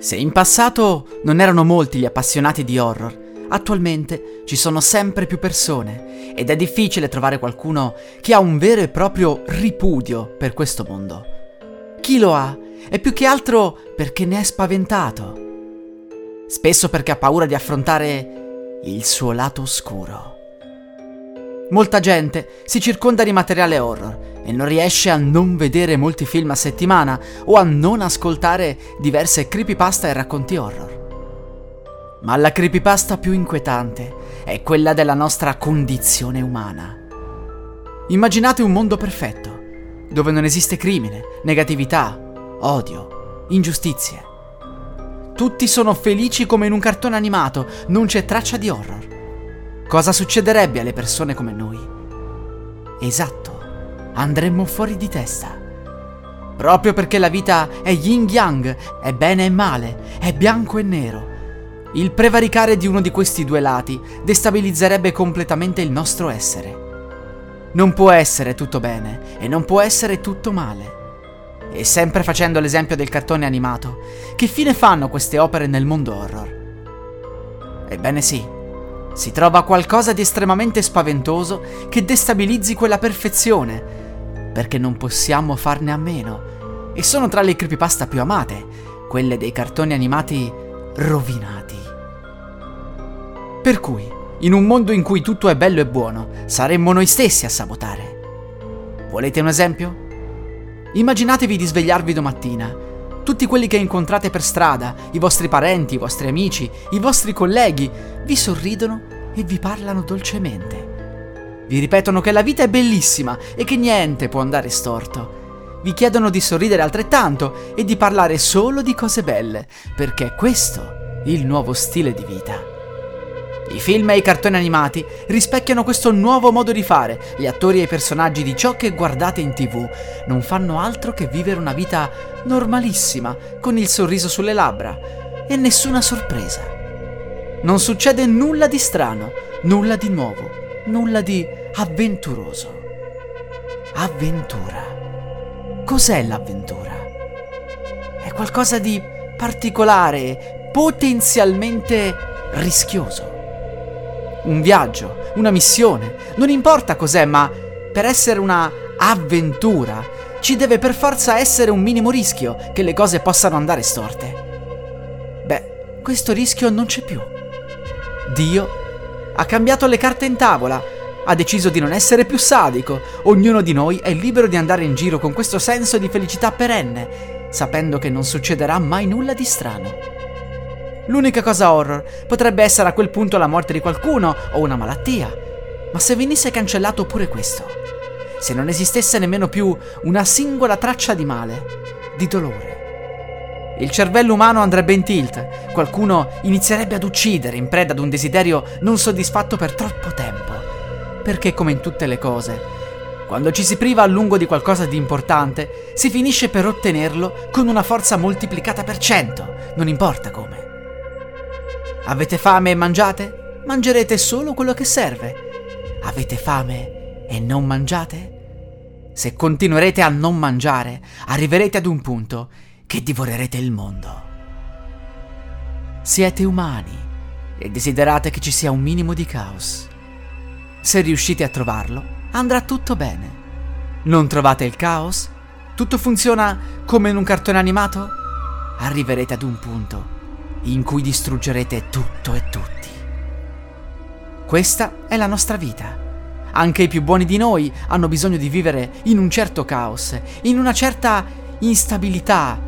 Se in passato non erano molti gli appassionati di horror, attualmente ci sono sempre più persone ed è difficile trovare qualcuno che ha un vero e proprio ripudio per questo mondo. Chi lo ha è più che altro perché ne è spaventato. Spesso perché ha paura di affrontare il suo lato oscuro. Molta gente si circonda di materiale horror e non riesce a non vedere molti film a settimana o a non ascoltare diverse creepypasta e racconti horror. Ma la creepypasta più inquietante è quella della nostra condizione umana. Immaginate un mondo perfetto, dove non esiste crimine, negatività, odio, ingiustizie. Tutti sono felici come in un cartone animato, non c'è traccia di horror. Cosa succederebbe alle persone come noi? Esatto andremmo fuori di testa. Proprio perché la vita è yin yang, è bene e male, è bianco e nero. Il prevaricare di uno di questi due lati destabilizzerebbe completamente il nostro essere. Non può essere tutto bene e non può essere tutto male. E sempre facendo l'esempio del cartone animato, che fine fanno queste opere nel mondo horror? Ebbene sì, si trova qualcosa di estremamente spaventoso che destabilizzi quella perfezione, perché non possiamo farne a meno. E sono tra le creepypasta più amate, quelle dei cartoni animati rovinati. Per cui, in un mondo in cui tutto è bello e buono, saremmo noi stessi a sabotare. Volete un esempio? Immaginatevi di svegliarvi domattina tutti quelli che incontrate per strada, i vostri parenti, i vostri amici, i vostri colleghi, vi sorridono e vi parlano dolcemente. Vi ripetono che la vita è bellissima e che niente può andare storto. Vi chiedono di sorridere altrettanto e di parlare solo di cose belle, perché è questo il nuovo stile di vita. I film e i cartoni animati rispecchiano questo nuovo modo di fare. Gli attori e i personaggi di ciò che guardate in tv non fanno altro che vivere una vita normalissima, con il sorriso sulle labbra e nessuna sorpresa. Non succede nulla di strano, nulla di nuovo, nulla di avventuroso. Avventura. Cos'è l'avventura? È qualcosa di particolare, potenzialmente rischioso un viaggio, una missione, non importa cos'è, ma per essere una avventura ci deve per forza essere un minimo rischio che le cose possano andare storte. Beh, questo rischio non c'è più. Dio ha cambiato le carte in tavola, ha deciso di non essere più sadico, ognuno di noi è libero di andare in giro con questo senso di felicità perenne, sapendo che non succederà mai nulla di strano. L'unica cosa horror potrebbe essere a quel punto la morte di qualcuno o una malattia. Ma se venisse cancellato pure questo, se non esistesse nemmeno più una singola traccia di male, di dolore, il cervello umano andrebbe in tilt, qualcuno inizierebbe ad uccidere in preda ad un desiderio non soddisfatto per troppo tempo. Perché come in tutte le cose, quando ci si priva a lungo di qualcosa di importante, si finisce per ottenerlo con una forza moltiplicata per cento, non importa come. Avete fame e mangiate? Mangerete solo quello che serve. Avete fame e non mangiate? Se continuerete a non mangiare, arriverete ad un punto che divorerete il mondo. Siete umani e desiderate che ci sia un minimo di caos. Se riuscite a trovarlo, andrà tutto bene. Non trovate il caos? Tutto funziona come in un cartone animato? Arriverete ad un punto in cui distruggerete tutto e tutti. Questa è la nostra vita. Anche i più buoni di noi hanno bisogno di vivere in un certo caos, in una certa instabilità,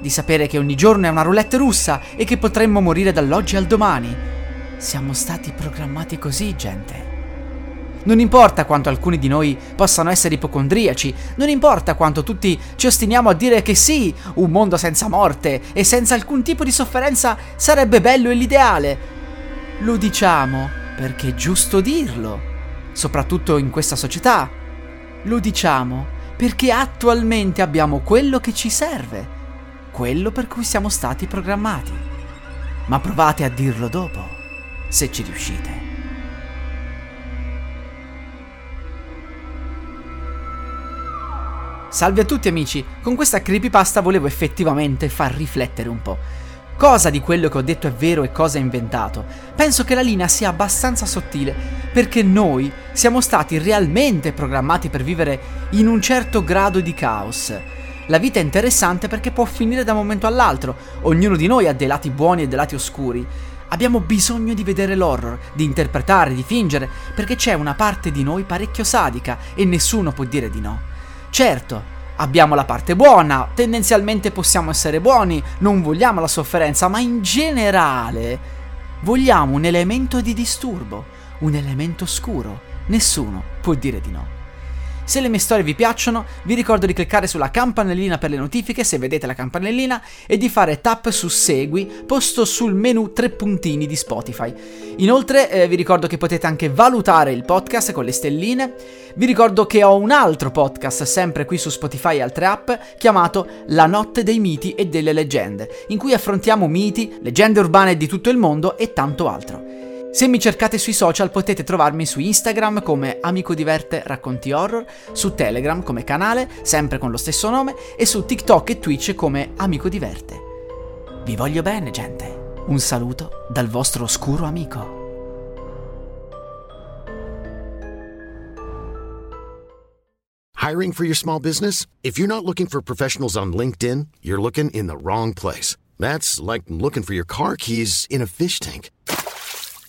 di sapere che ogni giorno è una roulette russa e che potremmo morire dall'oggi al domani. Siamo stati programmati così, gente. Non importa quanto alcuni di noi possano essere ipocondriaci, non importa quanto tutti ci ostiniamo a dire che sì, un mondo senza morte e senza alcun tipo di sofferenza sarebbe bello e l'ideale. Lo diciamo perché è giusto dirlo, soprattutto in questa società. Lo diciamo perché attualmente abbiamo quello che ci serve, quello per cui siamo stati programmati. Ma provate a dirlo dopo, se ci riuscite. Salve a tutti amici, con questa creepypasta volevo effettivamente far riflettere un po'. Cosa di quello che ho detto è vero e cosa è inventato? Penso che la linea sia abbastanza sottile, perché noi siamo stati realmente programmati per vivere in un certo grado di caos. La vita è interessante perché può finire da un momento all'altro, ognuno di noi ha dei lati buoni e dei lati oscuri. Abbiamo bisogno di vedere l'horror, di interpretare, di fingere, perché c'è una parte di noi parecchio sadica e nessuno può dire di no. Certo, abbiamo la parte buona, tendenzialmente possiamo essere buoni, non vogliamo la sofferenza, ma in generale vogliamo un elemento di disturbo, un elemento scuro. Nessuno può dire di no. Se le mie storie vi piacciono, vi ricordo di cliccare sulla campanellina per le notifiche se vedete la campanellina e di fare tap su Segui posto sul menu tre puntini di Spotify. Inoltre eh, vi ricordo che potete anche valutare il podcast con le stelline. Vi ricordo che ho un altro podcast sempre qui su Spotify e altre app chiamato La notte dei miti e delle leggende, in cui affrontiamo miti, leggende urbane di tutto il mondo e tanto altro. Se mi cercate sui social potete trovarmi su Instagram come Amico Diverte Racconti Horror, su Telegram come canale, sempre con lo stesso nome, e su TikTok e Twitch come Amico Diverte. Vi voglio bene, gente. Un saluto dal vostro oscuro amico. Hiring for your small business? If you're not looking for professionals on LinkedIn, you're looking in the wrong place. That's like looking for your car keys in a fish tank.